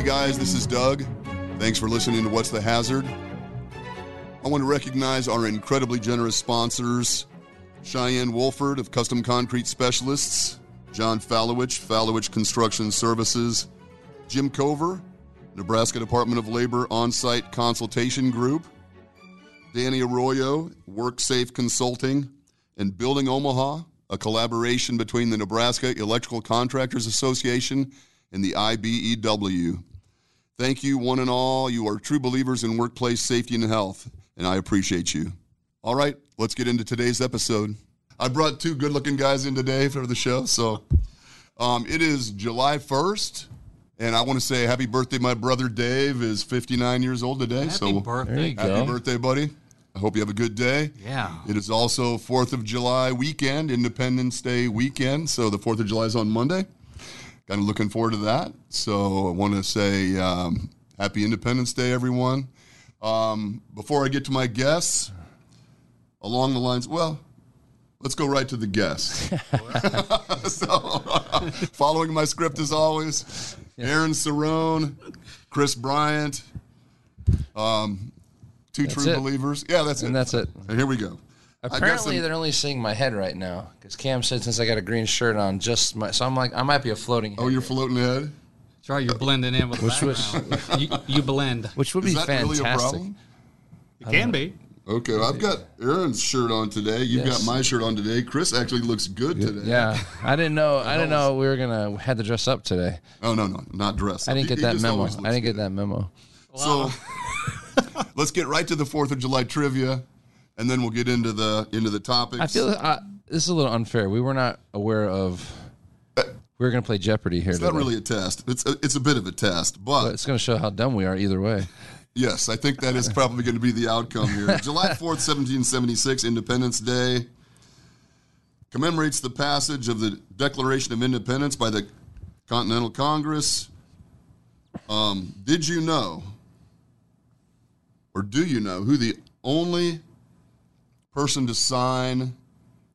Hey guys, this is Doug. Thanks for listening to What's the Hazard. I want to recognize our incredibly generous sponsors Cheyenne Wohlford of Custom Concrete Specialists, John Falewitch, Falewitch Construction Services, Jim Cover, Nebraska Department of Labor On Site Consultation Group, Danni Arroyo, WorkSafe Consulting, and Building Omaha, a collaboration between the Nebraska Electrical Contractors Association and the IBEW. Thank you, one and all. You are true believers in workplace safety and health, and I appreciate you. All right, let's get into today's episode. I brought two good looking guys in today for the show. So um, it is July 1st, and I want to say happy birthday. My brother Dave is 59 years old today. Happy so birthday. happy go. birthday, buddy. I hope you have a good day. Yeah. It is also 4th of July weekend, Independence Day weekend. So the 4th of July is on Monday. Kind of looking forward to that. So I want to say um, happy Independence Day, everyone. Um, before I get to my guests, along the lines, well, let's go right to the guests. so, following my script as always, Aaron Cerrone, Chris Bryant, um, two That's true it. believers. Yeah, that's And it. And that's it. Here we go. I got Apparently, they're only seeing my head right now because Cam said since I got a green shirt on, just my. So I'm like, I might be a floating. Oh, you're floating head. That's right. You're blending in with the Which background. you, you blend. which would Is be that fantastic. really a problem? It can be. Okay, I've got Aaron's shirt on today. You've Yes. got my shirt on today. Chris actually looks good today. Yeah, I didn't know. I didn't know we were gonna had to dress up today. Oh no, no, not dressed. I didn't get he that just memo. I didn't get that memo. So let's get right to the Fourth of July trivia, and then we'll get into the into the topics. I feel uh, this is a little unfair. We were not aware of. We are gonna play Jeopardy here. it's not really a test. It's a, it's a bit of a test, but But it's gonna show how dumb we are either way. Yes, I think that is probably going to be the outcome here. July 4th, 1776, Independence Day, commemorates the passage of the Declaration of Independence by the Continental Congress. Um, did you know, or do you know, who the only person to sign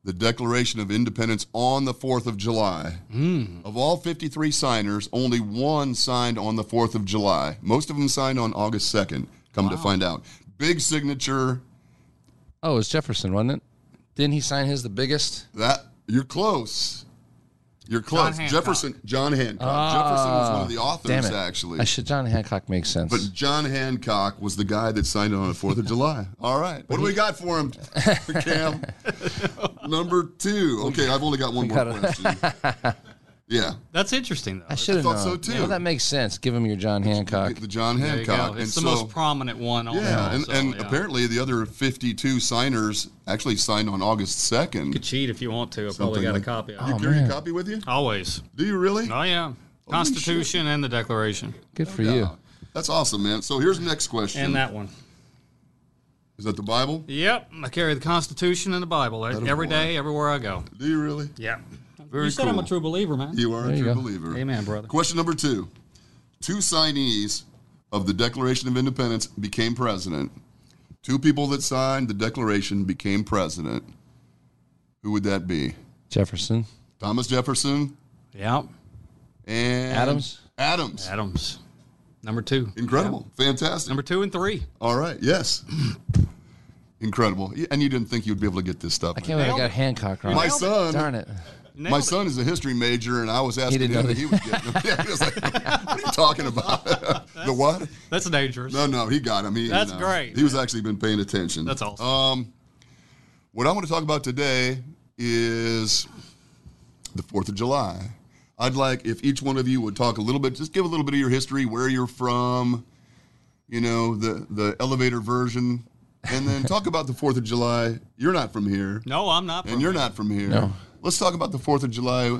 the Declaration of Independence on the 4th of July? Hmm. Of all 53 signers, only one signed on the 4th of July. Most of them signed on August 2nd, come to find out. Big signature. Oh, it was Jefferson, wasn't it? Didn't he sign his the biggest? That you're close. You're close. Hancock. Jefferson, John Hancock. Ah, Jefferson was one of the Damn authors, it! actually. I should. John Hancock makes sense. but John Hancock was the guy that signed it on the 4th of July. All right. What do we got for him, Cam? Number two. Okay, I've only got one more got question. Yeah. That's interesting, though. I should have thought known. so, too. Well, that makes sense. Give him your John Hancock. The John There you go. Hancock. It's and the so, most prominent one. Also, Yeah, and, so, and yeah. apparently the other 52 signers actually signed on August 2nd. you could cheat if you want to. I probably got like- a copy of you it. carry a copy with you? Always. Do you really? Oh yeah. Constitution and the Declaration, Good for Yeah. you. That's awesome, man. So here's the next question. and that one. Is that the Bible? Yep, I carry the Constitution and the Bible every boy. day, everywhere I go. Do you really? Yeah. Very you said I'm a true believer, man. You are a There you true believer. Amen, brother. Question number two. Two signees of the Declaration of Independence became president. Two people that signed the Declaration became president. Who would that be? Jefferson. Thomas Jefferson Yeah. and Adams? Adams. Adams. Number two. Incredible. Fantastic. Number two and three. All right. Yes. Incredible. And you didn't think you'd be able to get this stuff. I can't believe I Nailed got it. Hancock wrong. My son, Darn it. Nailed my son is a history major, and I was asking didn't him, know and he was getting them. Yeah, he was like, "What are you talking about? the what?" That's dangerous. No, no, he got him. He, That's no. great. He was actually been paying attention. That's awesome. Um, what I want to talk about today is the Fourth of July. I'd like if each one of you would talk a little bit, just give a little bit of your history, where you're from, you know, the the elevator version, and then talk about the Fourth of July. You're not from here, No, I'm not. and you're here. not from here. No. Let's talk about the Fourth of July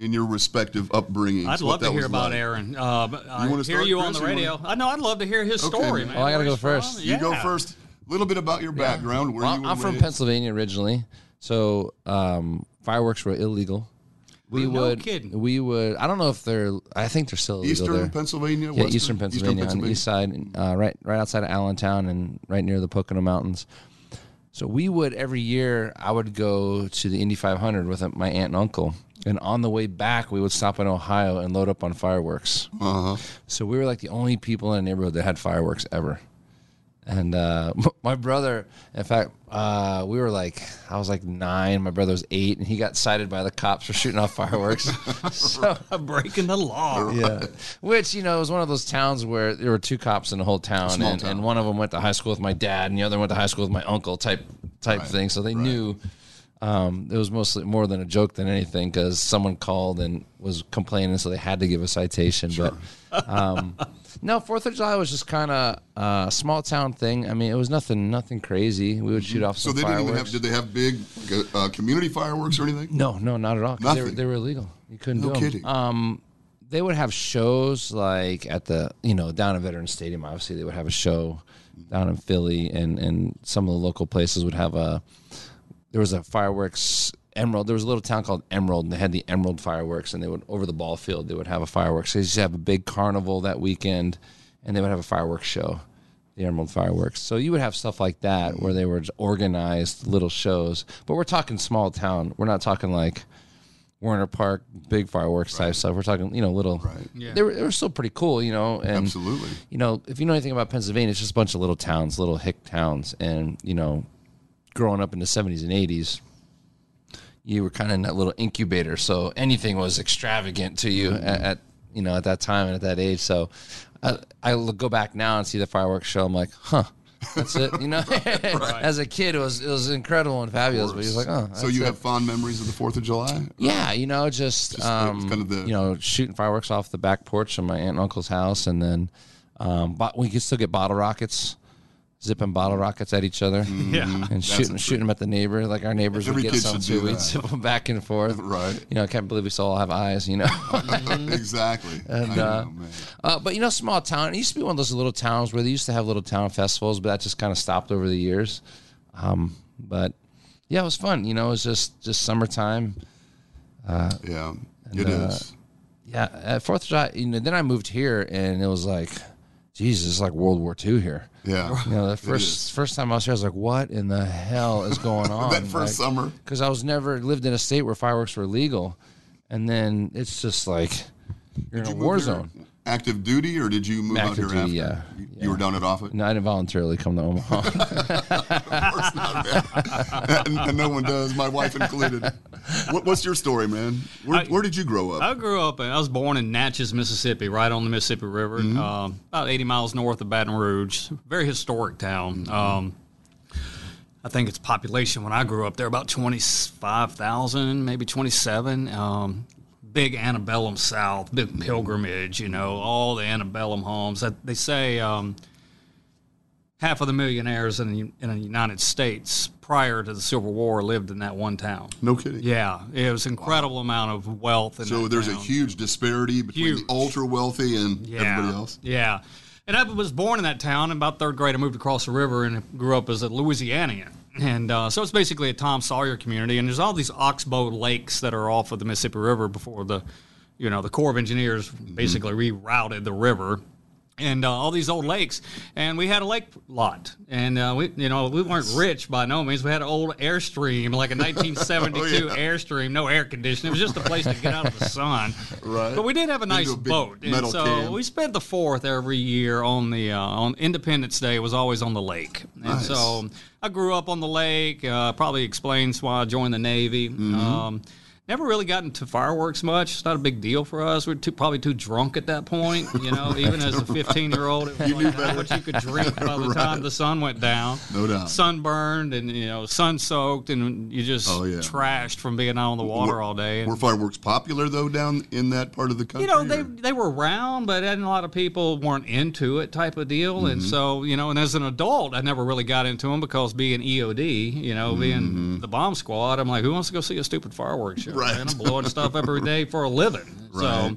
in your respective upbringings. I'd what love to hear about like. Aaron. Uh, but I wanna hear start, you on the radio. I know. I'd love to hear his Okay, story, man. man. Oh, I gotta go he's from. first. You go first. A little bit about your background. Where Well, you I'm from raised. Pennsylvania originally, so um, fireworks were illegal. We No would, kidding. we would. I don't know if they're. I think they're still illegal Eastern there. Pennsylvania. Yeah, Western- Eastern Pennsylvania, on the east side, uh, right, right outside of Allentown, and right near the Pocono Mountains. So we would every year. I would go to the Indy 500 with my aunt and uncle, and on the way back, we would stop in Ohio and load up on fireworks. Uh huh. So we were like the only people in the neighborhood that had fireworks ever. And uh, my brother, in fact, uh, we were like, I was like nine. My brother was eight, and he got cited by the cops for shooting off fireworks. so Breaking the law. yeah. Which, you know, it was one of those towns where there were two cops in the whole town, Small and, town. and one of them went to high school with my dad, and the other went to high school with my uncle type type Right, thing. So they right. knew um, it was mostly more than a joke than anything because someone called and was complaining, so they had to give a citation. But um, no, Fourth of July was just kind of a small town thing. I mean, it was nothing nothing crazy. We would shoot off So some they didn't even fireworks. have. Did they have big uh, community fireworks or anything? no, no, not at all. They were, they were illegal. You couldn't do them. No do kidding. Um, they would have shows like at the you know down at Veterans Stadium. Obviously, they would have a show down in Philly, and and some of the local places would have a. There was a fireworks Emerald. There was a little town called Emerald, and they had the Emerald fireworks, and they would over the ball field they would have a fireworks. They used to have a big carnival that weekend, and they would have a fireworks show, the Emerald fireworks. So you would have stuff like that where they were just organized little shows. But we're talking small town. We're not talking like. Warner Park, big fireworks type stuff. We're talking, you know, little. Right. Yeah. They were they were still pretty cool, you know. And Absolutely. you know, if you know anything about Pennsylvania, it's just a bunch of little towns, little hick towns, and you know, growing up in the seventies and eighties, you were kind of in that little incubator, so anything was extravagant to you at, at you know at that time and at that age. So I, I go back now and see the fireworks show. I'm like, huh. That's it, you know. As a kid, it was it was incredible and fabulous. But he was like, oh, so you it. have fond memories of the Fourth of July? Yeah, you know, just, Just, um, kind of the- you know shooting fireworks off the back porch of my aunt and uncle's house, and then um, but we could still get bottle rockets, zipping bottle rockets at each other, Yeah. and That's shooting shooting them at the neighbor. Like our neighbors Every would get kid some should do too. We'd that. zip them back and forth. Right. You know, I can't believe we still all have eyes. You know. exactly. And, I know, uh, man. Uh, but you know, small town. It used to be one of those little towns where they used to have little town festivals, but that just kind of stopped over the years. Um, but yeah, it was fun. You know, it was just just summertime. Yeah, it is. uh, Yeah, at Fourth of July, you know, then I moved here, and it was like, Jesus, it's like World War II here. Yeah. You know, the first first time I was here, I was like, "What in the hell is going on?" That first summer. because I was never lived in a state where fireworks were legal, and then it's just like you're in Did a you war here zone. Active duty, or did you move out here duty, after? yeah. You, Yeah. you were down at Offutt? No, I didn't voluntarily come to Omaha. Of course and, and no one does, my wife included. What, what's your story, man? Where, I- where did you grow up? I grew up. I was born in Natchez, Mississippi, right on the Mississippi River, um, about 80 miles north of Baton Rouge. Very historic town. Um, I think its population when I grew up there about 25,000, maybe 27. Um, big antebellum South, big pilgrimage. You know, all the antebellum homes. That they say. Um, half of the millionaires in the, in the United States prior to the Civil War lived in that one town. no kidding. Yeah, it was incredible amount of wealth. In So there's a huge disparity between Huge. the ultra wealthy and yeah, everybody else. Yeah, and I was born in that town. In about third grade, I moved across the river and grew up as a Louisianian. And uh, so it's basically a Tom Sawyer community. And there's all these oxbow lakes that are off of the Mississippi River before the, you know, the Corps of Engineers basically rerouted the river. And uh, all these old lakes, and we had a lake lot, and uh, we, you know, we weren't rich by no means. We had an old airstream, like a 1972 Oh, yeah. airstream, no air conditioning. It was just a place to get out of the sun. Right. But we did have a nice a boat, and so can. we spent the fourth every year on the uh, on Independence Day. It was always on the lake, and Nice. so I grew up on the lake. Uh, probably explains why I joined the Navy. Mm-hmm. Um, never really gotten into fireworks much. It's not a big deal for us. We're too, probably too drunk at that point. You know, even as a 15 year old, it was You knew how much you could drink by the time the sun went down. No doubt. Sunburned and you know sun soaked, and you just Oh, yeah. trashed from being out on the water Were- all day. And, Were fireworks popular though down in that part of the country? you know they or- they were around but a lot of people weren't into it type of deal and Mm-hmm. so you know and as an adult i never really got into them because being eod you know being the bomb squad i'm like who wants to go see a stupid fireworks show Right. man? i'm blowing stuff up every day for a living Right. so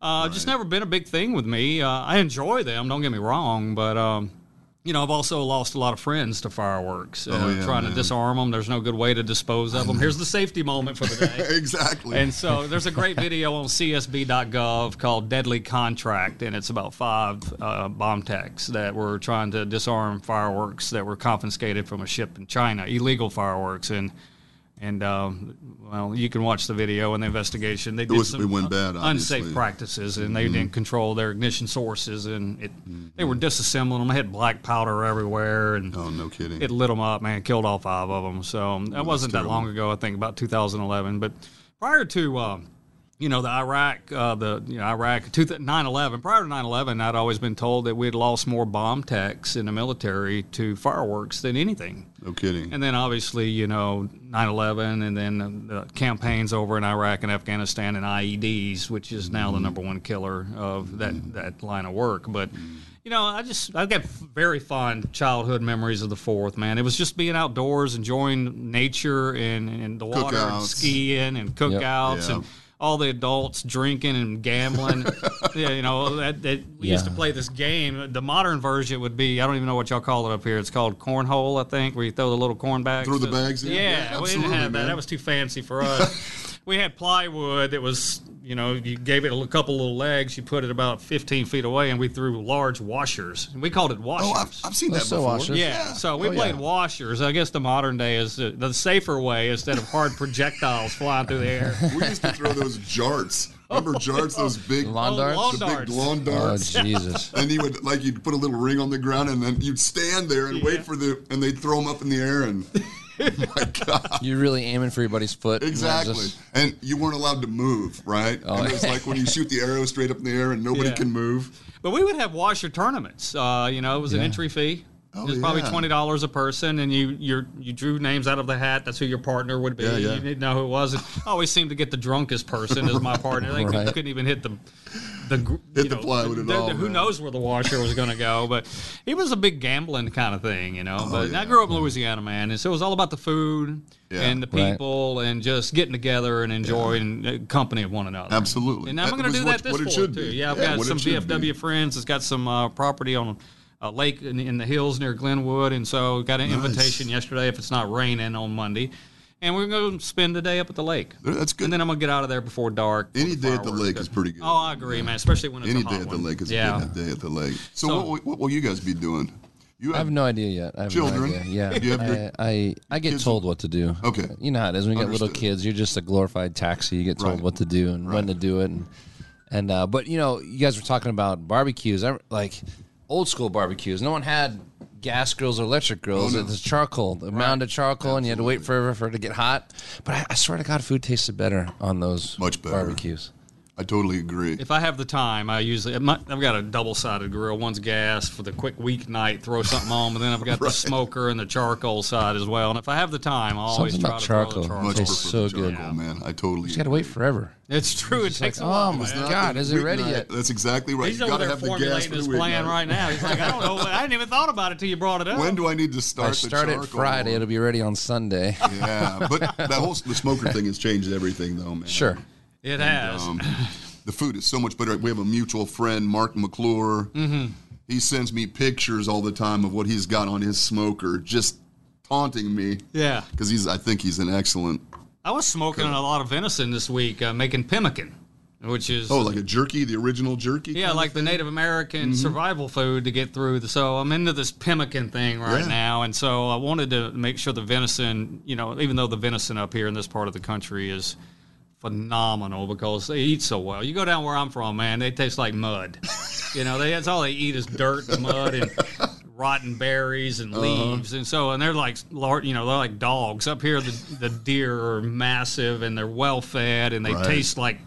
uh, just never been a big thing with me uh, i enjoy them don't get me wrong but um, you know, I've also lost a lot of friends to fireworks. Uh, Oh, yeah, trying to disarm them. There's no good way to dispose of them. Here's the safety moment for the day. exactly. And so there's a great video on CSB.gov called Deadly Contract, and it's about five uh, bomb techs that were trying to disarm fireworks that were confiscated from a ship in China, illegal fireworks. And And um, well, you can watch the video and the investigation. They did was- some bad, unsafe. Mm-hmm. practices, and they didn't control their ignition sources, and it they were disassembling them. They had black powder everywhere, and Oh, no kidding. it lit them up, man. Killed all five of them. So um, that wasn't that long ago. I think about 2011. But prior to um, you know the Iraq, uh, the you know Iraq, 9/11. Prior to 9/11, I'd always been told that we had lost more bomb techs in the military to fireworks than anything. no kidding. And then obviously, you know, 9/11, and then the campaigns over in Iraq and Afghanistan and IEDs, which is now the mm-hmm. number one killer of that mm-hmm. that line of work. But mm-hmm. you know, I just I've got very fond childhood memories of the Fourth. Man, it was just being outdoors, enjoying nature and, and the water, and skiing and cookouts Yeah. and. All the adults drinking and gambling, yeah, you know that, that we used to play this game. The modern version would be I don't even know what y'all call it up here. It's called cornhole, I think, where you throw the little corn bags. Throw the bags in? Yeah, Yeah, we didn't have that. man. That was too fancy for us. we had plywood that was, you know, you gave it a couple little legs, you put it about 15 feet away, and we threw large washers. And we called it washers. oh, I've, I've seen that Those before. washers. yeah, so we Oh, played yeah. washers. I guess the modern day is the, the safer way instead of hard projectiles flying through the air. We used to throw those jarts. Remember jarts? Those oh, big oh, Lawn Oh, darts? lawn the darts. big lawn Oh. Jesus! and you would like you'd put a little ring on the ground, and then you'd stand there and wait for the, and they'd throw them up in the air, and oh my god, You're really aiming for your buddy's foot. and exactly. just- And you weren't allowed to move, right? Oh. And it's like when you shoot the arrow straight up in the air, and nobody Yeah. can move. But we would have washer tournaments. Uh, you know, it was an entry fee. Oh, it was probably yeah. twenty dollars a person, and you you you drew names out of the hat. That's who your partner would be. Yeah, yeah. You didn't know who it was. And I always seemed to get the drunkest person as my partner. They Right. couldn't even hit the the Hit the know, plywood at the- all, the- Who knows where the washer was going to go? But it was a big gambling kind of thing, you know. but Oh, yeah. I grew up in Louisiana, man, and so it was all about the food Yeah. and the Right. people and just getting together and enjoying uh, company of one another. Absolutely. And I'm going to do what- that this what fall too. be. Yeah, I've Yeah, got some should VFW be. friends that's got some uh, property on a lake in, in the hills near Glenwood, and so got an Nice. invitation yesterday if it's not raining on Monday, and we're going to spend the day up at the lake. That's good. And then I'm going to get out of there before dark. Any day at the lake go. is pretty good. Oh, I agree, man. Especially when it's Any a hot day at the lake is yeah. a good day at the lake. So, So- what, will- what will you guys be doing? You I have no idea yet. I have Children? No idea. Yeah, Do you have your- I, I I get kids- told what to do. Okay. You know how it is when you get little kids. You're just a glorified taxi. You get told Right. what to do and when to do it, and and uh, but you know, you guys were talking about barbecues. I like old school barbecues. No one had gas grills or electric grills. Oh, no. It was charcoal, the mound of charcoal, and you had to wait forever for it to get hot. But I, I swear to God, food tasted better on those Much better. barbecues. I totally agree. If I have the time, I usually I've got a double-sided grill. One's gas for the quick weeknight, throw something on, and then I've got the smoker and the charcoal side as well. And if I have the time, I always Something try about to throw charcoal. the charcoal. Much tastes so the good. charcoal, man. I totally. You got to wait forever. It's true. It takes like, a while. oh my man. God, is it ready weeknight. yet? That's exactly right. He's you over gotta there have the gas formulating for his the plan weeknight. right now. He's like, I don't know. I hadn't even thought about it till you brought it up. When do I need to I start the start it charcoal? Friday. It'll be ready on Sunday. Yeah, but that whole the smoker thing has changed everything, though, man. Sure. It has. Um, the food is so much better. We have a mutual friend, Mark McClure. Mm-hmm. He sends me pictures all the time of what he's got on his smoker, just taunting me yeah. because he's. I think he's an excellent. I was smoking a lot of venison this week, uh, making pemmican, which is Oh, like a jerky, the original jerky. yeah, like the? Native American survival food to get through. The, so I'm into this pemmican thing right Yeah. now, and so I wanted to make sure the venison, you know, even though the venison up here in this part of the country is phenomenal because they eat so well. You go down where I'm from, man, they taste like mud. you know, they, that's all they eat is dirt and mud and rotten berries and uh-huh. leaves, and so and they're like you know they're like dogs up here. The the deer are massive and they're well fed and they Right. taste like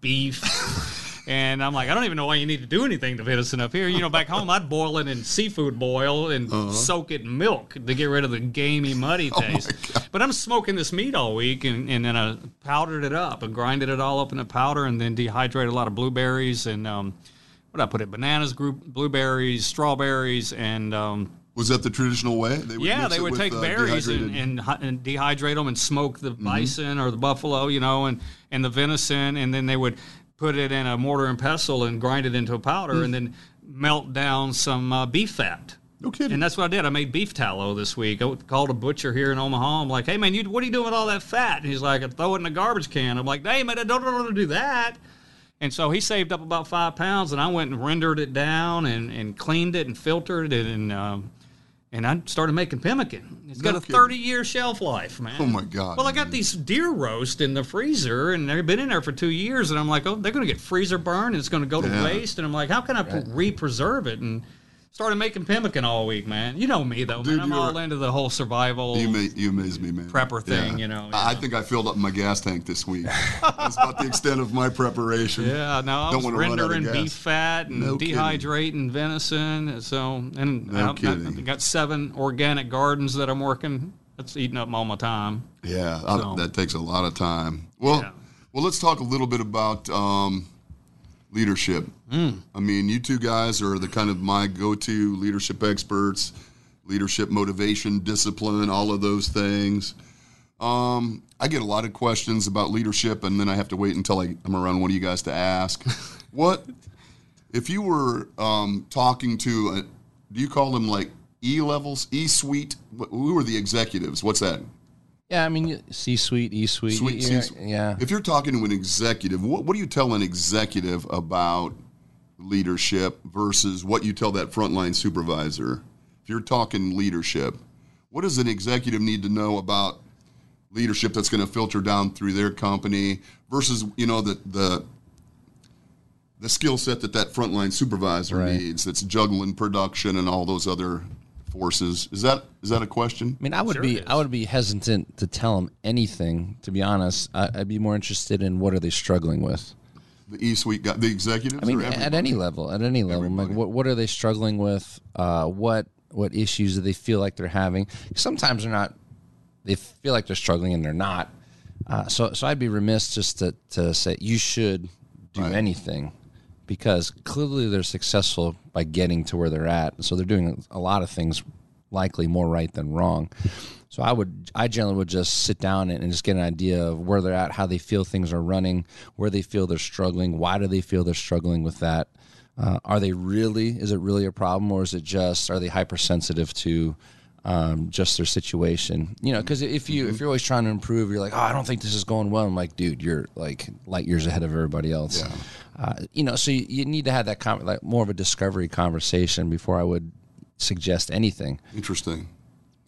beef. And I'm like, I don't even know why you need to do anything to venison up here. You know, back home, I'd boil it in seafood boil and Uh-huh. soak it in milk to get rid of the gamey, muddy Oh taste. but I'm smoking this meat all week, and, and then I powdered it up and grinded it all up in a powder, and then dehydrated a lot of blueberries and um, what did I put it? Bananas, group, blueberries, strawberries, and um, Was that the traditional way? They would yeah, they would with, take uh, berries and, and, and dehydrate them and smoke the bison or the buffalo, you know, and, and the venison, and then they would put it in a mortar and pestle and grind it into a powder, and then melt down some uh, beef fat. No kidding. And that's what I did. I made beef tallow this week. I called a butcher here in Omaha. I'm like, "Hey man, you what are you doing with all that fat?" And he's like, "I throw it in a garbage can." I'm like, "Hey man, I don't want to do that." And so he saved up about five pounds, and I went and rendered it down and, and cleaned it and filtered it and um, And I started making pemmican. It's got No a kidding. 30 year shelf life, man. Oh, my God. Well, I got these deer roast in the freezer, and they've been in there for two years. And I'm like, oh, they're going to get freezer burn, and it's going to go to waste. And I'm like, how can I re preserve it? And started making pemmican all week, man. You know me, though, Dude, man. I'm all into the whole survival. You, ma- you amaze me, man. Prepper thing, you know, I, I yeah. think I filled up my gas tank this week. That's about the extent of my preparation. Yeah, no, I Don't was wanna run out of rendering beef fat and No kidding. dehydrating venison. So, and No I, kidding. I got seven organic gardens that I'm working. That's eating up all my time. Yeah, I- that takes a lot of time. Well, Yeah. well, let's talk a little bit about um, leadership. Mm. I mean, you two guys are the kind of my go-to leadership experts, leadership motivation, discipline, all of those things. Um, I get a lot of questions about leadership, and then I have to wait until I, I'm around one of you guys to ask. what if you were um, talking to? A, do you call them like E levels, E suite? Who are the executives? What's that? Yeah, I mean, C suite, E suite. Sweet yeah, C- yeah. If you're talking to an executive, what, what do you tell an executive about leadership versus what you tell that frontline supervisor? If you're talking leadership, what does an executive need to know about leadership that's going to filter down through their company versus you know the the the skill set that that frontline supervisor Right. needs that's juggling production and all those other forces is that is that a question I mean, I would Sure be. I would be hesitant to tell them anything. To be honest, I, I'd be more interested in what are they struggling with. the e-suite guy the executives I mean, or at any level, at any level, like what what are they struggling with? Uh, what what issues do they feel like they're having? Sometimes they're not. They feel like they're struggling and they're not. Uh, so so I'd be remiss just to to say you should do Right. anything because clearly they're successful by getting to where they're at. So they're doing a lot of things likely more right than wrong. So I would, I generally would just sit down and, and just get an idea of where they're at, how they feel things are running, where they feel they're struggling, why do they feel they're struggling with that? Uh, are they really? Is it really a problem, or is it just are they hypersensitive to um, just their situation? You know, because if you if you're always trying to improve, you're like, oh, I don't think this is going well. I'm like, dude, you're like light years ahead of everybody else. Yeah. Uh, you know, so you, you need to have that con- like more of a discovery conversation before I would suggest anything. Interesting.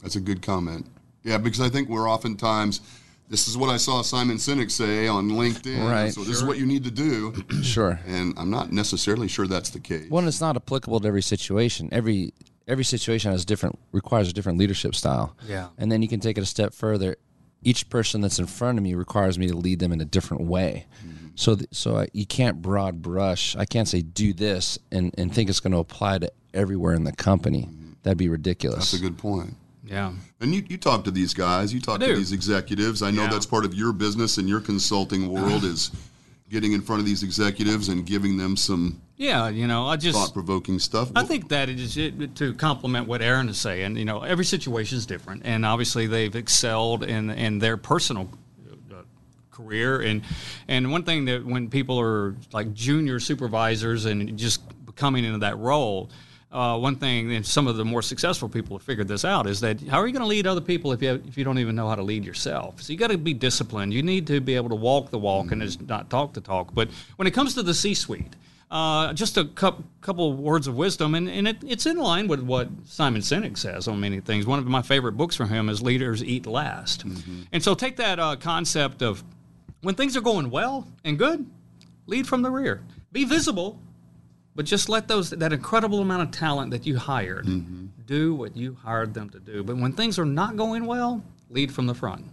That's a good comment. Yeah, because I think we're oftentimes, this is what I saw Simon Sinek say on LinkedIn. Right. So this is what you need to do. Sure. And I'm not necessarily sure that's the case. One, it's not applicable to every situation. Every every situation has different requires a different leadership style. Yeah. And then you can take it a step further. Each person that's in front of me requires me to lead them in a different way. So, th- so I, you can't broad brush. I can't say do this and, and think it's going to apply to everywhere in the company. Mm-hmm. That'd be ridiculous. That's a good point. Yeah. And you, you talk to these guys, you talk to these executives. I know Yeah. that's part of your business and your consulting world is getting in front of these executives and giving them some Yeah, you know, I just thought provoking stuff. I think that it is it, to complement what Aaron is saying. You know, every situation is different, and obviously they've excelled in in their personal career. And and one thing that when people are like junior supervisors and just coming into that role. Uh, one thing, and some of the more successful people have figured this out, is that how are you going to lead other people if you if you don't even know how to lead yourself? So you got to be disciplined. You need to be able to walk the walk and just not talk the talk. But when it comes to the C-suite, uh, just a cou- couple of words of wisdom, and, and it, it's in line with what Simon Sinek says on many things. One of my favorite books from him is Leaders Eat Last. And so take that uh, concept of when things are going well and good, lead from the rear. Be visible, but just let those that incredible amount of talent that you hired mm-hmm. do what you hired them to do. But when things are not going well, lead from the front.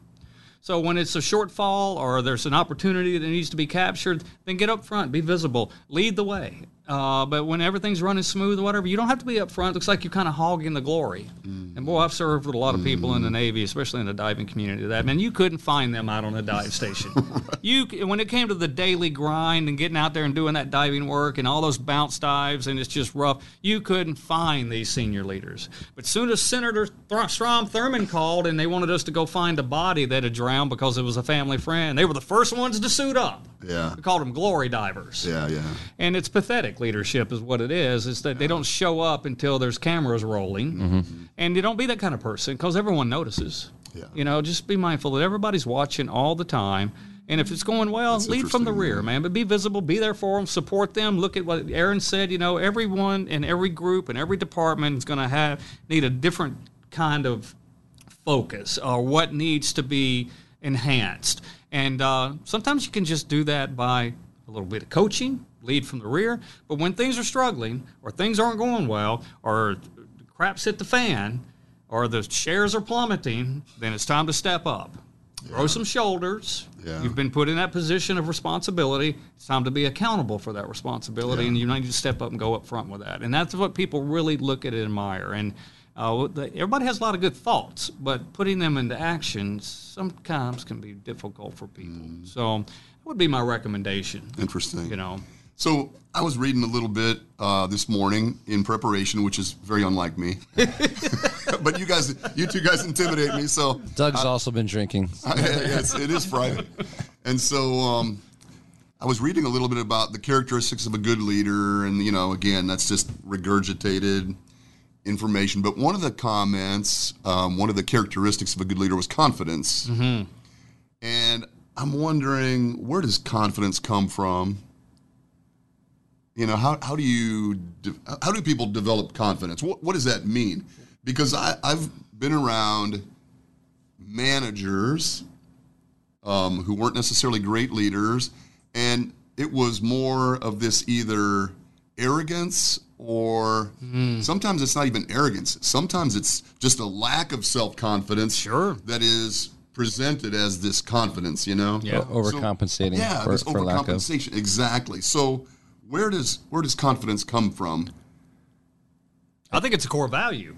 So when it's a shortfall or there's an opportunity that needs to be captured, then get up front, be visible, lead the way. Uh, but when everything's running smooth or whatever, you don't have to be up front. Looks like you're kind of hogging the glory. And boy, I've served with a lot of people in the Navy, especially in the diving community. That man, you couldn't find them out on a dive station. You when it came to the daily grind and getting out there and doing that diving work and all those bounce dives and it's just rough, you couldn't find these senior leaders. But soon as Senator Th- Strom Thurmond called and they wanted us to go find a body that had drowned because it was a family friend, they were the first ones to suit up. Yeah. We called them glory divers. Yeah, yeah. And it's pathetic leadership, is what it is. Is that they don't show up until there's cameras rolling, mm-hmm. and you don't be that kind of person because everyone notices. Yeah. You know, just be mindful that everybody's watching all the time, And if it's going well, That's lead from the rear, man. But be visible, be there for them, support them. Look at what Aaron said. You know, everyone in every group and every department is going to have need a different kind of focus or what needs to be enhanced. And uh, sometimes you can just do that by a little bit of coaching, lead from the rear. But when things are struggling or things aren't going well or crap's hit the fan or the shares are plummeting, then it's time to step up. Throw some shoulders. Yeah. You've been put in that position of responsibility. It's time to be accountable for that responsibility, and you need to step up and go up front with that. And that's what people really look at and admire. And uh, the, everybody has a lot of good thoughts, but putting them into action sometimes can be difficult for people. So that would be my recommendation. Interesting. You know, So I was reading a little bit uh, this morning in preparation, which is very unlike me. but you guys, you two guys intimidate me. So Doug's also been drinking. yes, it is Friday, and so um, I was reading a little bit about the characteristics of a good leader, and you know, again, that's just regurgitated information. But one of the comments, um, one of the characteristics of a good leader was confidence, and I'm wondering where does confidence come from? You know, how, how do you de- how do people develop confidence? What what does that mean? Because I, I've been around managers um, who weren't necessarily great leaders, and it was more of this either arrogance or sometimes it's not even arrogance. Sometimes it's just a lack of self confidence. Sure. That is presented as this confidence. You know. Yeah. Overcompensating yeah, for, this for lack of. overcompensation. Exactly. So where does where does confidence come from? I think it's a core value.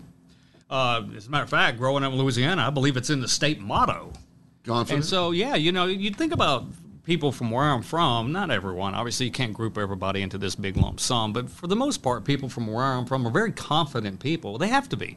Uh, as a matter of fact, growing up in Louisiana, I believe it's in the state motto. And Confidence. so, yeah, you know, you think about people from where I'm from, not everyone. Obviously, you can't group everybody into this big lump sum, but for the most part, people from where I'm from are very confident people. They have to be.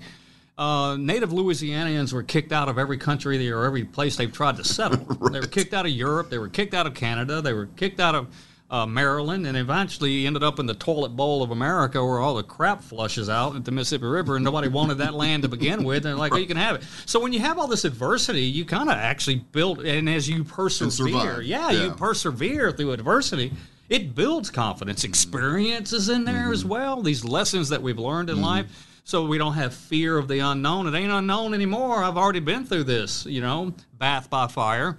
Uh, native Louisianians were kicked out of every country or every place they've tried to settle. They were kicked out of Europe. They were kicked out of Canada. They were kicked out of uh, Maryland, and eventually ended up in the toilet bowl of America, where all the crap flushes out at the Mississippi River, and nobody wanted that land to begin with. And like, oh, you can have it. So when you have all this adversity, you kind of actually build, and as you persevere, yeah, Yeah. you persevere through adversity. It builds confidence. Experiences in there as well. These lessons that we've learned in life. So we don't have fear of the unknown. It ain't unknown anymore. I've already been through this, you know, bath by fire.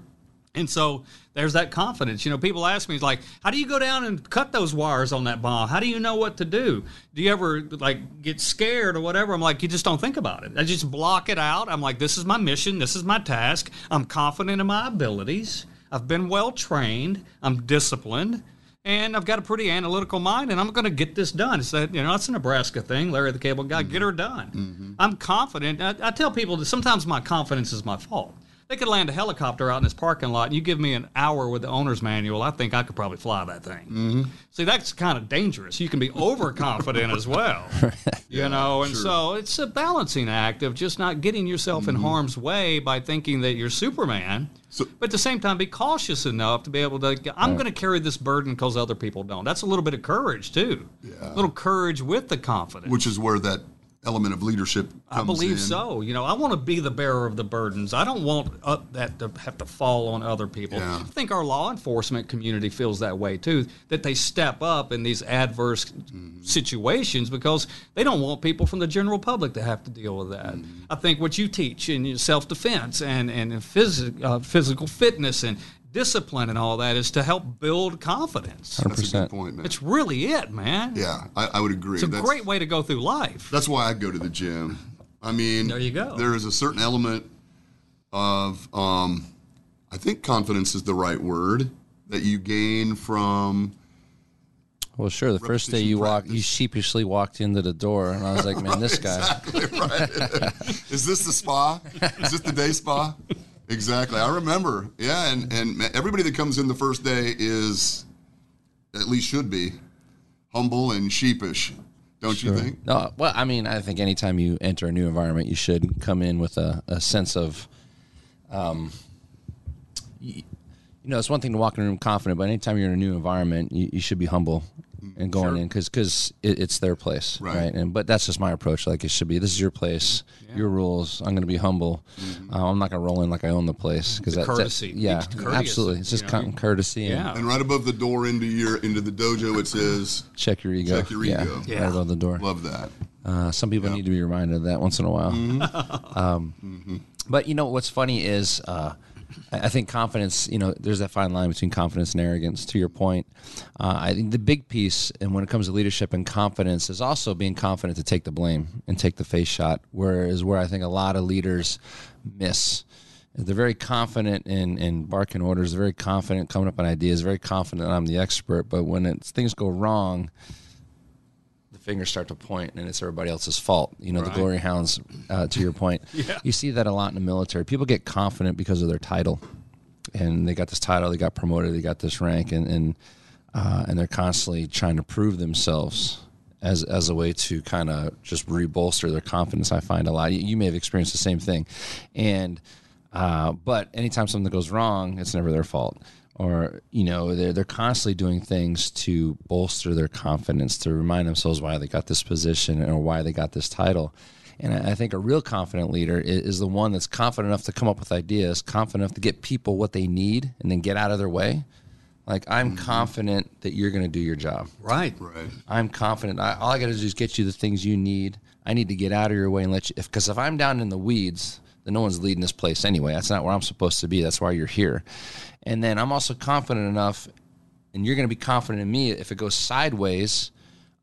And so there's that confidence. You know, people ask me, like, how do you go down and cut those wires on that bomb? How do you know what to do? Do you ever, like, get scared or whatever? I'm like, you just don't think about it. I just block it out. I'm like, this is my mission. This is my task. I'm confident in my abilities. I've been well trained. I'm disciplined. And I've got a pretty analytical mind, and I'm going to get this done. It's that you know it's a Nebraska thing. Larry the Cable Guy, get mm-hmm. her done. Mm-hmm. I'm confident. I, I tell people that sometimes my confidence is my fault. They could land a helicopter out in this parking lot, and you give me an hour with the owner's manual. I think I could probably fly that thing. Mm-hmm. See, that's kind of dangerous. You can be overconfident as well, you know. And sure. so it's a balancing act of just not getting yourself in mm-hmm. harm's way by thinking that you're Superman. So- but at the same time, be cautious enough to be able to. I'm going to carry this burden because other people don't. That's a little bit of courage too. Yeah. A little courage with the confidence. which is where that element of leadership comes I believe in. so. You know, I want to be the bearer of the burdens. I don't want uh, that to have to fall on other people. Yeah. I think our law enforcement community feels that way too. That they step up in these adverse Mm-hmm. situations because they don't want people from the general public to have to deal with that. Mm-hmm. I think what you teach in self defense and and phys- uh, physical fitness and discipline and all that is to help build confidence. That's a good point, man. It's really it, man. yeah, I, I would agree. It's a That's- great way to go through life. That's why I go to the gym. I mean, There you go. There is a certain element of, um, I think confidence is the right word that you gain from. Well, sure. The first day you walk, you sheepishly walked into the door, and I was like, "Man, this guy." Exactly right. is this the spa? Is this the day spa? Exactly. I remember. Yeah, and and everybody that comes in the first day is, at least should be, humble and sheepish. Don't you think? No, well, I mean, I think anytime you enter a new environment, you should come in with a, a sense of, um, you, you know, it's one thing to walk in a room confident, but anytime you're in a new environment, you, you should be humble and going in because because it, it's their place, Right. right. And but that's just my approach. Like it should be. This is your place, your rules. I'm going to be humble. Uh, I'm not going to roll in like I own the place because Mm-hmm. That, courtesy. yeah, courteous, absolutely. It's just know. courtesy. And Yeah. And right above the door into your into the dojo, it says, Check your ego. Check your yeah, ego. Yeah. Right above the door. "Love that." Uh, some people need to be reminded of that once in a while. Mm-hmm. Um, But you know what's funny is uh, I think confidence. You know, there's that fine line between confidence and arrogance. To your point, uh, I think the big piece, and when it comes to leadership and confidence, is also being confident to take the blame and take the face shot. Whereas where I think a lot of leaders miss. They're very confident in, in barking orders. They're very confident coming up with ideas. Very confident I'm the expert. But when it's, things go wrong, fingers start to point and it's everybody else's fault. You know, the glory hounds, uh, to your point. Yeah. You see that a lot in the military. People get confident because of their title. And they got this title, they got promoted, they got this rank, and, and, uh, and they're constantly trying to prove themselves as, as a way to kind of just rebolster their confidence. I find a lot. You, you may have experienced the same thing. And, uh, but anytime something goes wrong, it's never their fault or you know they're they're constantly doing things to bolster their confidence to remind themselves why they got this position or why they got this title and I think a real confident leader i- is the one that's confident enough to come up with ideas, confident enough to get people what they need, and then get out of their way. Like I'm mm-hmm. confident that you're going to do your job. Right. Right. I'm confident. I, all I got to do is get you the things you need. I need to get out of your way and let you. If because if I'm down in the weeds, then no one's leading this place anyway. That's not where I'm supposed to be. That's why you're here. And then I'm also confident enough, and you're going to be confident in me. If it goes sideways,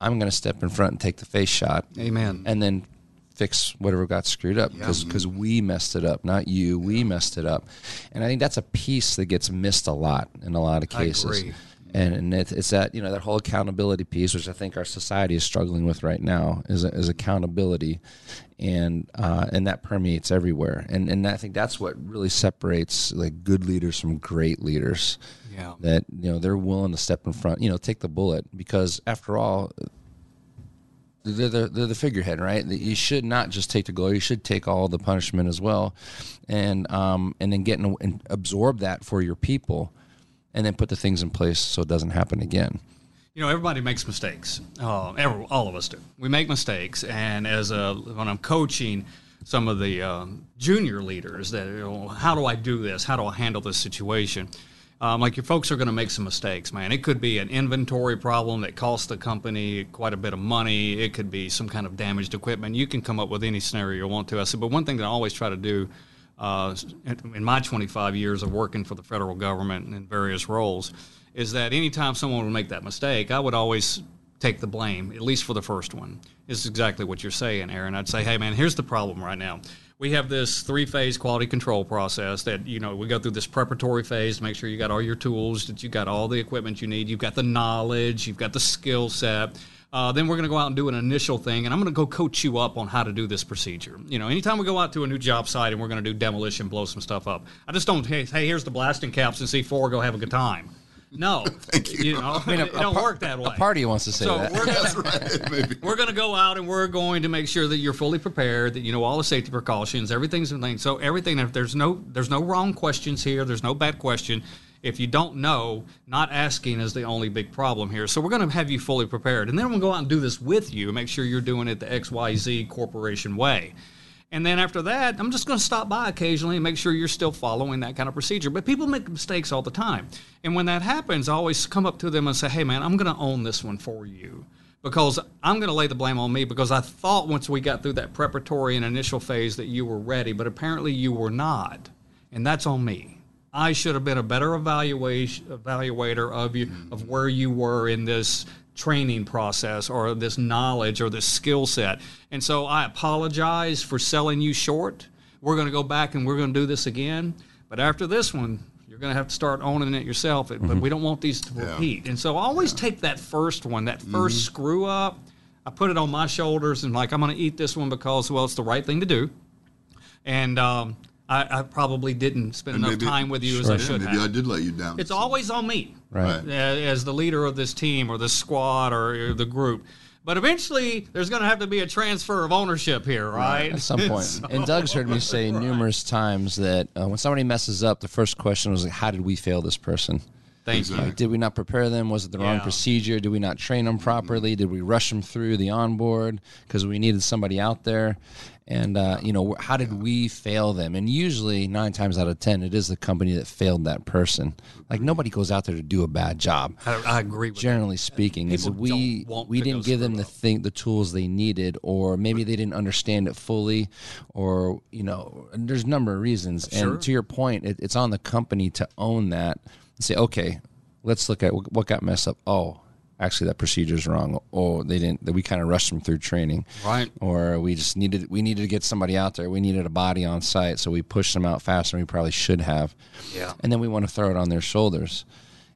I'm going to step in front and take the face shot, Amen. and then fix whatever got screwed up because we messed it up, not you. We messed it up, and I think that's a piece that gets missed a lot in a lot of cases and, and it, it's that you know that whole accountability piece, which I think our society is struggling with right now, is is accountability, and uh, and that permeates everywhere, and and I think that's what really separates like good leaders from great leaders. Yeah. That you know they're willing to step in front, you know, take the bullet because after all. They're the, they're the figurehead, right? You should not just take the glory; you should take all the punishment as well, and um, and then get in, and absorb that for your people, and then put the things in place so it doesn't happen again. You know, everybody makes mistakes. Uh, every, all of us do. We make mistakes, and as a when I'm coaching some of the um, junior leaders, that you know, how do I do this? How do I handle this situation? Um, like your folks are going to make some mistakes, man. It could be an inventory problem that costs the company quite a bit of money. It could be some kind of damaged equipment. You can come up with any scenario you want to. I said, but one thing that I always try to do uh, in my 25 years of working for the federal government in various roles is that anytime someone would make that mistake, I would always take the blame, at least for the first one. This is exactly what you're saying, Aaron. I'd say, hey, man, here's the problem right now. We have this three phase quality control process that, you know, we go through this preparatory phase to make sure you got all your tools, that you got all the equipment you need, you've got the knowledge, you've got the skill set. Uh, then we're going to go out and do an initial thing, and I'm going to go coach you up on how to do this procedure. You know, anytime we go out to a new job site and we're going to do demolition, blow some stuff up, I just don't, hey, hey here's the blasting caps and C4, go have a good time. No. Thank you. know, it, don't par- work that way. A party wants to say so that. we're gonna, right. We're going to go out and we're going to make sure that you're fully prepared, that you know all the safety precautions, everything's in line. So everything. If there's no there's no wrong questions here, there's no bad question. If you don't know, not asking is the only big problem here. So we're going to have you fully prepared, and then we'll go out and do this with you, and make sure you're doing it the X Y Z corporation way. And then after that, I'm just going to stop by occasionally and make sure you're still following that kind of procedure. But people make mistakes all the time. And when that happens, I always come up to them and say, hey, man, I'm going to own this one for you because I'm going to lay the blame on me because I thought once we got through that preparatory and initial phase that you were ready, but apparently you were not. And that's on me. I should have been a better evaluation, evaluator of you, of where you were in this training process or this knowledge or this skill set. And so I apologize for selling you short. We're going to go back and we're going to do this again. But after this one, you're going to have to start owning it yourself. But we don't want these to repeat. And so I always take that first one, that 1st screw up. I put it on my shoulders and like I'm going to eat this one because well, it's the right thing to do. And um, I, I probably didn't spend And enough maybe- time with you as I Yeah, should Maybe I did let you down. It's always on me Right. Right. as the leader of this team or this squad or the group. But eventually, there's going to have to be a transfer of ownership here, right? At some point. So- and Doug's heard me say numerous times that uh, when somebody messes up, the first question was like, "How did we fail this person?" Thank Exactly. you. Like, did we not prepare them? Was it the wrong procedure? Did we not train them properly? Did we rush them through the onboard because we needed somebody out there? And uh, you know, how did we fail them? And usually, nine times out of ten, it is the company that failed that person. Like nobody goes out there to do a bad job. I, I agree with that. Generally speaking, is we we didn't give them the thing, the tools they needed, or maybe they didn't understand it fully, or you know, and there's a number of reasons. Sure. And to your point, it, it's on the company to own that and say, okay, let's look at what got messed up. Oh, actually, that procedure's wrong. Oh, they didn't. That we kind of rushed them through training, Right. Or we just needed we needed to get somebody out there. We needed a body on site, so we pushed them out faster than we probably should have. Yeah. And then we want to throw it on their shoulders.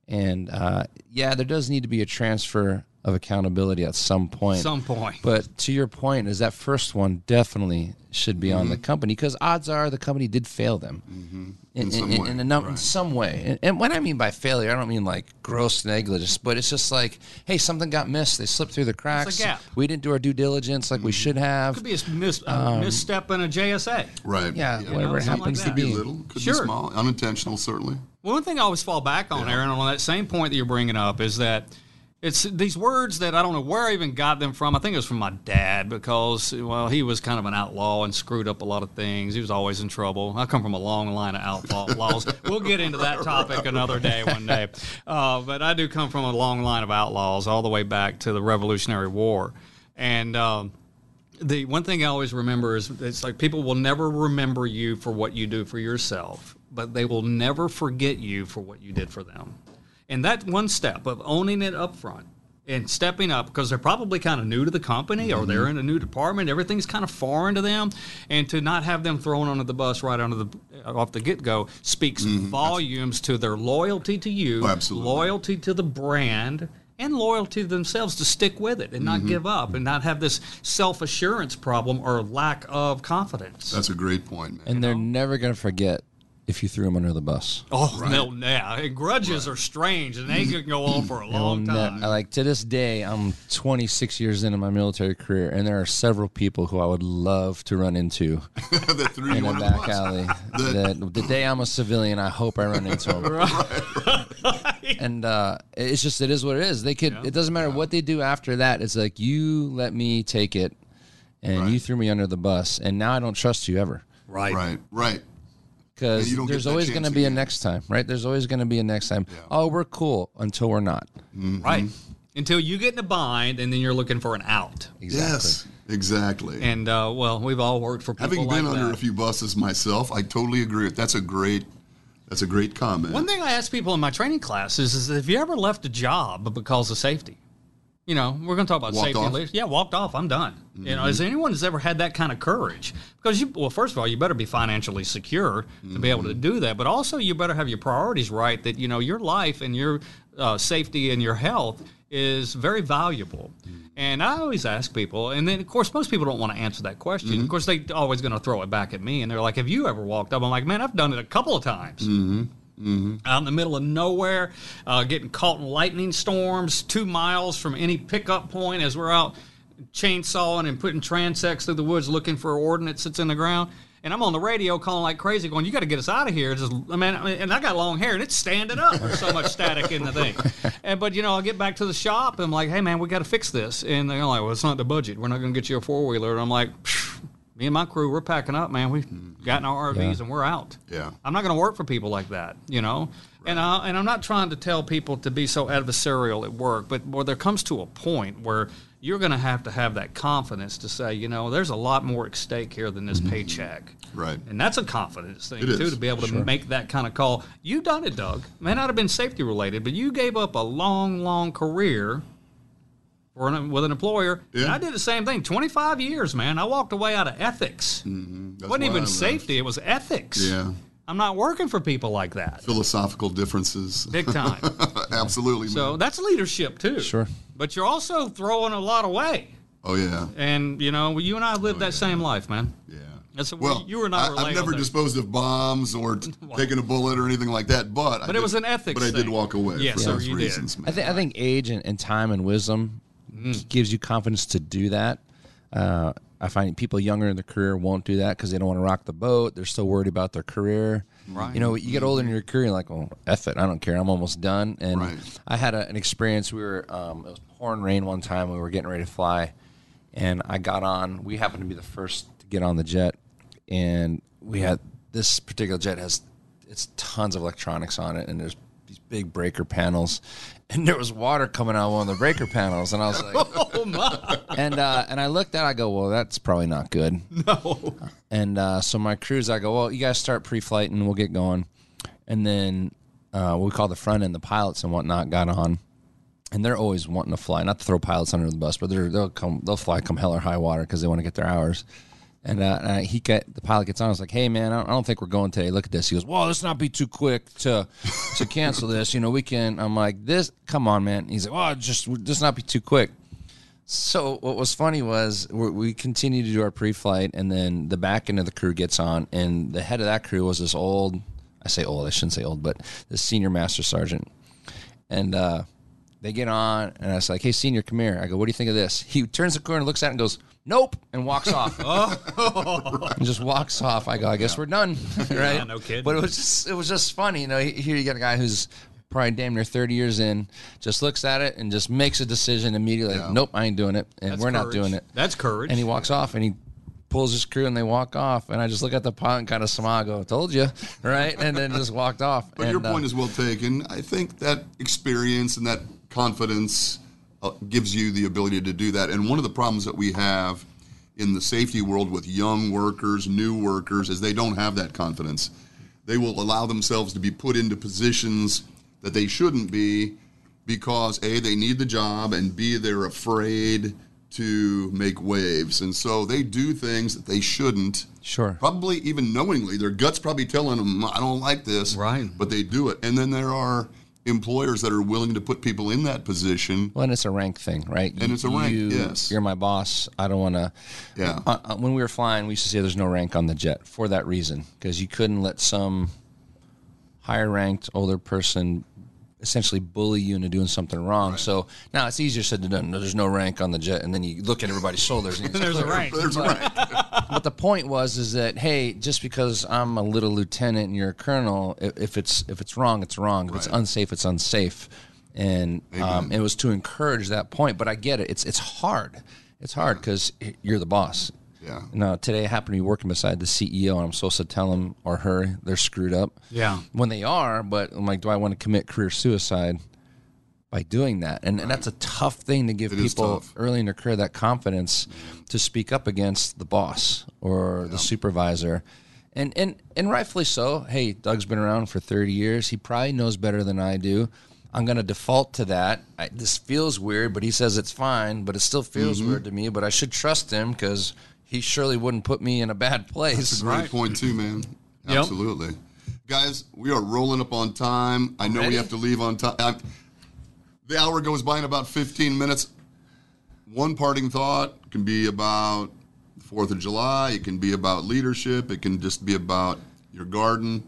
And uh, yeah, there does need to be a transfer of accountability at some point. Some point. But to your point, is that first one definitely should be on the Mm-hmm. company because odds are the company did fail them in, some in, way, in, a num- in some way. And, and when I mean by failure, I don't mean like gross negligence, but it's just like, hey, something got missed. They slipped through the cracks. gap. We didn't do our due diligence like we should have. Could be a mis- uh, misstep in a JSA. Right. Yeah, know, whatever it something like happens that. to Could be be. little, could Sure. be small, unintentional, certainly. Well, one thing I always fall back on, Aaron, on that same point that you're bringing up is that it's these words that I don't know where I even got them from. I think it was from my dad because, well, he was kind of an outlaw and screwed up a lot of things. He was always in trouble. I come from a long line of outlaws. we'll get into that topic another day, one day. Uh, but I do come from a long line of outlaws all the way back to the Revolutionary War. And, um, the one thing I always remember is it's like people will never remember you for what you do for yourself, but they will never forget you for what you did for them. And that one step of owning it up front and stepping up because they're probably kind of new to the company or they're mm-hmm. in a new department, everything's kind of foreign to them, and to not have them thrown under the bus right under the off the get go speaks mm-hmm. volumes to their loyalty to you, Oh, absolutely. loyalty to the brand and loyalty to themselves to stick with it and not mm-hmm. give up and not have this self assurance problem or lack of confidence. That's a great point, man. And they're never going to forget if you threw them under the bus. oh no, yeah, And grudges are strange and they can go on for a long They'll ne- time. like to this day, I'm 26 years into my military career, and there are several people who I would love to run into that threw in you a back the alley. that the day I'm a civilian, I hope I run into them. right, And uh, it's just it is what it is. They could. It doesn't matter what they do after that. It's like you let me take it, and you threw me under the bus, and now I don't trust you ever. right. Right, right. Because And you don't get there's always going to be a next time, right? There's always going to be a next time. Oh, we're cool until we're not. Right. Until you get in a bind and then you're looking for an out. Exactly. Yes, exactly. And uh, well, we've all worked for people Having like been under that. a few buses myself, I totally agree. That's a great. That's a great comment. One thing I ask people in my training classes is, have you ever left a job because of safety? You know, we're going to talk about Walked safety. off? and leadership. Yeah, walked off. I'm done. You know, has mm-hmm. anyone has ever had that kind of courage? Because you, well, first of all, you better be financially secure to be able to mm-hmm. do that, but also you better have your priorities right. That you know your life and your uh, safety and your health is very valuable. Mm-hmm. And I always ask people, and then of course most people don't want to answer that question. Of course, they always going to throw it back at me, and they're like, "Have you ever walked up?" I'm like, "Man, I've done it a couple of times." Out in the middle of nowhere, uh, getting caught in lightning storms, two miles from any pickup point as we're out chainsawing and putting transects through the woods looking for ordnance that's in the ground. And I'm on the radio calling like crazy, going, "You got to get us out of here!" Just, I mean, I mean, and I got long hair, and it's standing up. There's so much static in the thing. And but you know, I get back to the shop, and I'm like, "Hey man, we got to fix this." And they're like, "Well, it's not the budget. We're not going to get you a four wheeler." And I'm like, "Phew, "Me and my crew, we're packing up, man. We've gotten our RVs and we're out." Yeah. I'm not going to work for people like that, you know. And I, and I'm not trying to tell people to be so adversarial at work, but where there comes to a point where you're going to have to have that confidence to say, you know, there's a lot more at stake here than this mm-hmm. paycheck. Right. And that's a confidence thing It too is. to be able to make that kind of call. You done it, Doug. May not have been safety related, but you gave up a long, long career for an, with an employer. And Yeah. I did the same thing. 25 years, man. I walked away out of ethics. Mm-hmm. That's wasn't even safety; it was ethics. Yeah. I'm not working for people like that. Philosophical differences. Big time. Absolutely. so man. that's leadership too. Sure. But you're also throwing a lot away. Oh yeah. And you know, you and I lived oh, that same life, man. Yeah. That's Well, you were not. I, I've never disposed of bombs or t- taken a bullet or anything like that, but I But it did- was an ethics But I did thing. walk away Yes, for sir, those you did. reasons. Man. I think I think age and, and time and wisdom Mm. gives you confidence to do that. Uh, I find people younger in their career won't do that because they don't want to rock the boat. They're still worried about their career. Right. You know, you get older in your career, you're like, well, F it. I don't care. I'm almost done. And Right. I had a, an experience. We were, um, it was pouring rain one time. We were getting ready to fly. And I got on. We happened to be the first to get on the jet. And we had this particular jet has it's tons of electronics on it. And there's these big breaker panels. And there was water coming out of one of the breaker panels. And I was like, Oh my! and uh, and I looked at, it, I go, well, that's probably not good. No. And uh, so my crews, I go, well, you guys start pre-flight and we'll get going. And then uh, we call the front end, the pilots and whatnot got on, and they're always wanting to fly. Not to throw pilots under the bus, but they're, they'll come, they'll fly come hell or high water because they want to get their hours. And, uh, and he get the pilot gets on. I was like, "Hey man, I don't, I don't think we're going today. Look at this." He goes, "Well, let's not be too quick to to cancel this. You know, we can." I'm like, "This, come on, man." He's like, "Well, just just not be too quick." So what was funny was we we continued to do our pre-flight, and then the back end of the crew gets on, and the head of that crew was this old. I say old. I shouldn't say old, but the senior master sergeant, and uh, they get on, and I was like, "Hey, senior, come here." I go, "What do you think of this?" He turns the corner, looks at it, and goes, "Nope," and walks off. and just walks off. I go, "I guess we're done." right? no kidding. But it was just it was just funny, you know. Here you got a guy who's probably damn near thirty years in, just looks at it and just makes a decision immediately. Like, nope, I ain't doing it, and That's we're not doing it. That's courage. And he walks off, and he pulls his crew, and they walk off. And I just look at the pot and kind of smile, I go, "Told you," right? And then just walked off. But and, your uh, point is well taken. I think that experience and that confidence uh, Uh, gives you the ability to do that. And one of the problems that we have in the safety world with young workers, new workers, is they don't have that confidence. They will allow themselves to be put into positions that they shouldn't be because A, they need the job, and B, they're afraid to make waves. And so they do things that they shouldn't Sure. probably even knowingly their guts probably telling them i don't like this Right. but they do it and then there are employers that are willing to put people in that position Well, and it's a rank thing, right? And it's a rank, You, yes. You're my boss. I don't want to. Yeah. Uh, uh, when we were flying, we used to say there's no rank on the jet for that reason, because you couldn't let some higher ranked older person essentially bully you into doing something wrong. So now it's easier said than done. There's no rank on the jet, and then you look at everybody's shoulders. And There's a rank. there's a rank But the point was is that hey, just because I'm a little lieutenant and you're a colonel, if it's if it's wrong, it's wrong. If it's unsafe, it's unsafe. And um, it was to encourage that point. But I get it. It's it's hard. It's hard because you're the boss. Yeah. Now today I happen to be working beside the CEO, and I'm supposed to tell him or her they're screwed up. Yeah. When they are, but I'm like, do I want to commit career suicide? by doing that. And, and that's a tough thing to give It people early in their career that confidence to speak up against the boss or the supervisor. And, and and rightfully so. Hey, Doug's been around for 30 years. He probably knows better than I do. I'm going to default to that. I, this feels weird, but he says it's fine, but it still feels Mm-hmm. weird to me. But I should trust him because he surely wouldn't put me in a bad place. That's a great point too, man. Yep. Absolutely, guys. We are rolling up on time. I know Already? we have to leave on time. I'm- the hour goes by in about 15 minutes. One parting thought can be about the Fourth of July. It can be about leadership. It can just be about your garden.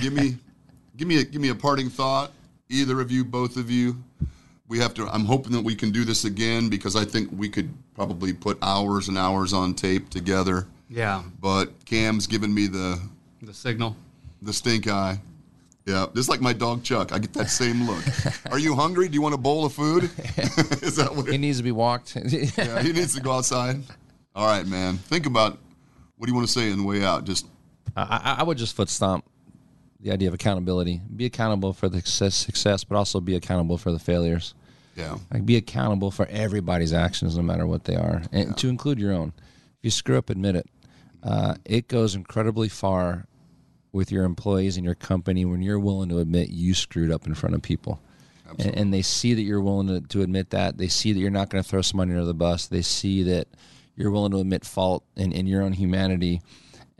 give me, give me, a, give me a parting thought. Either of you, both of you. We have to. I'm hoping that we can do this again because I think we could probably put hours and hours on tape together Yeah. but Cam's giving me the The signal. the stink eye. Yeah, just like my dog Chuck, I get that same look. Are you hungry? Do you want a bowl of food? Is that what? He needs to be walked. yeah, he needs to go outside. All right, man. Think about what do you want to say on the way out. Just I, I- I would just foot stomp the idea of accountability. Be accountable for the success, success, but also be accountable for the failures. Yeah, Like be accountable for everybody's actions, no matter what they are, and to include your own. If you screw up, admit it. Uh, it goes incredibly far with your employees and your company when you're willing to admit you screwed up in front of people. And, and they see that you're willing to, to admit that. They see that you're not going to throw somebody under the bus. They see that you're willing to admit fault in, in your own humanity.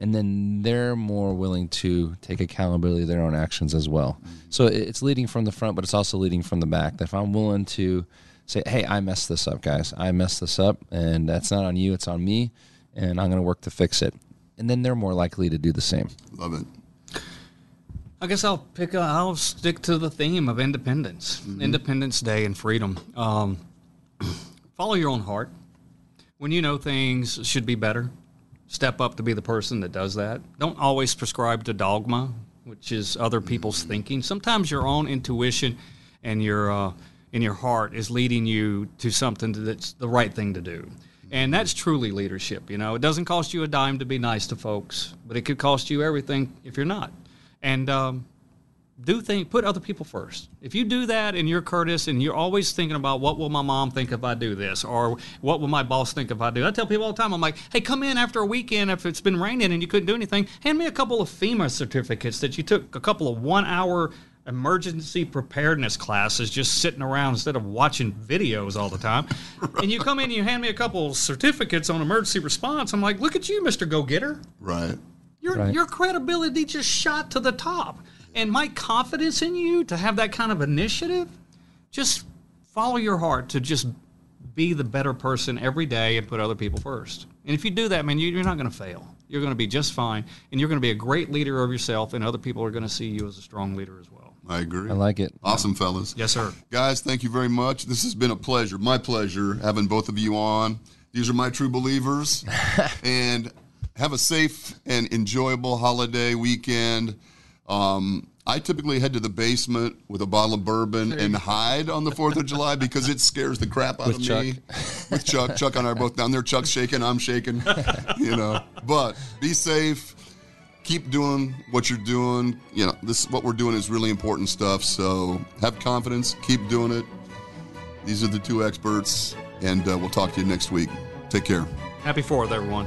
And then they're more willing to take accountability of their own actions as well. So it's leading from the front, but it's also leading from the back. That if I'm willing to say, hey, I messed this up, guys. I messed this up, and that's not on you, it's on me, and I'm going to work to fix it. And then they're more likely to do the same. love it. I guess I'll pick. A, I'll stick to the theme of independence, Independence Day, and freedom. Um, follow your own heart. when you know things should be better, step up to be the person that does that. Don't always prescribe to dogma, which is other people's thinking. Sometimes your own intuition and your uh, in your heart is leading you to something that's the right thing to do. And that's truly leadership. You know, it doesn't cost you a dime to be nice to folks, but it could cost you everything if you're not. And um, do things, put other people first. If you do that and you're Curtis and you're always thinking about what will my mom think if I do this or what will my boss think if I do. I tell people all the time, I'm like, hey, come in after a weekend if it's been raining and you couldn't do anything, hand me a couple of FEMA certificates that you took a couple of one hour emergency preparedness classes just sitting around instead of watching videos all the time. right. And you come in and you hand me a couple of certificates on emergency response. I'm like, look at you, Mr. Go Getter. Right. Your, Right. your credibility just shot to the top. And my confidence in you to have that kind of initiative, just follow your heart to just be the better person every day and put other people first. And if you do that, man, you- you're not going to fail. You're going to be just fine. And you're going to be a great leader of yourself, and other people are going to see you as a strong leader as well. I agree. I like it. Awesome, fellas. Yes, sir. Guys, thank you very much. This has been a pleasure, my pleasure, having both of you on. These are my true believers. and have a safe and enjoyable holiday weekend. Um, I typically head to the basement with a bottle of bourbon and hide on the 4th of July because it scares the crap out With of Chuck. me. With Chuck. Chuck and I are both down there. Chuck's shaking, I'm shaking, you know. But be safe keep doing what you're doing. You know, this what we're doing is really important stuff. So have confidence, keep doing it. These are the two experts, and uh, we'll talk to you next week. Take care. Happy 4th, everyone.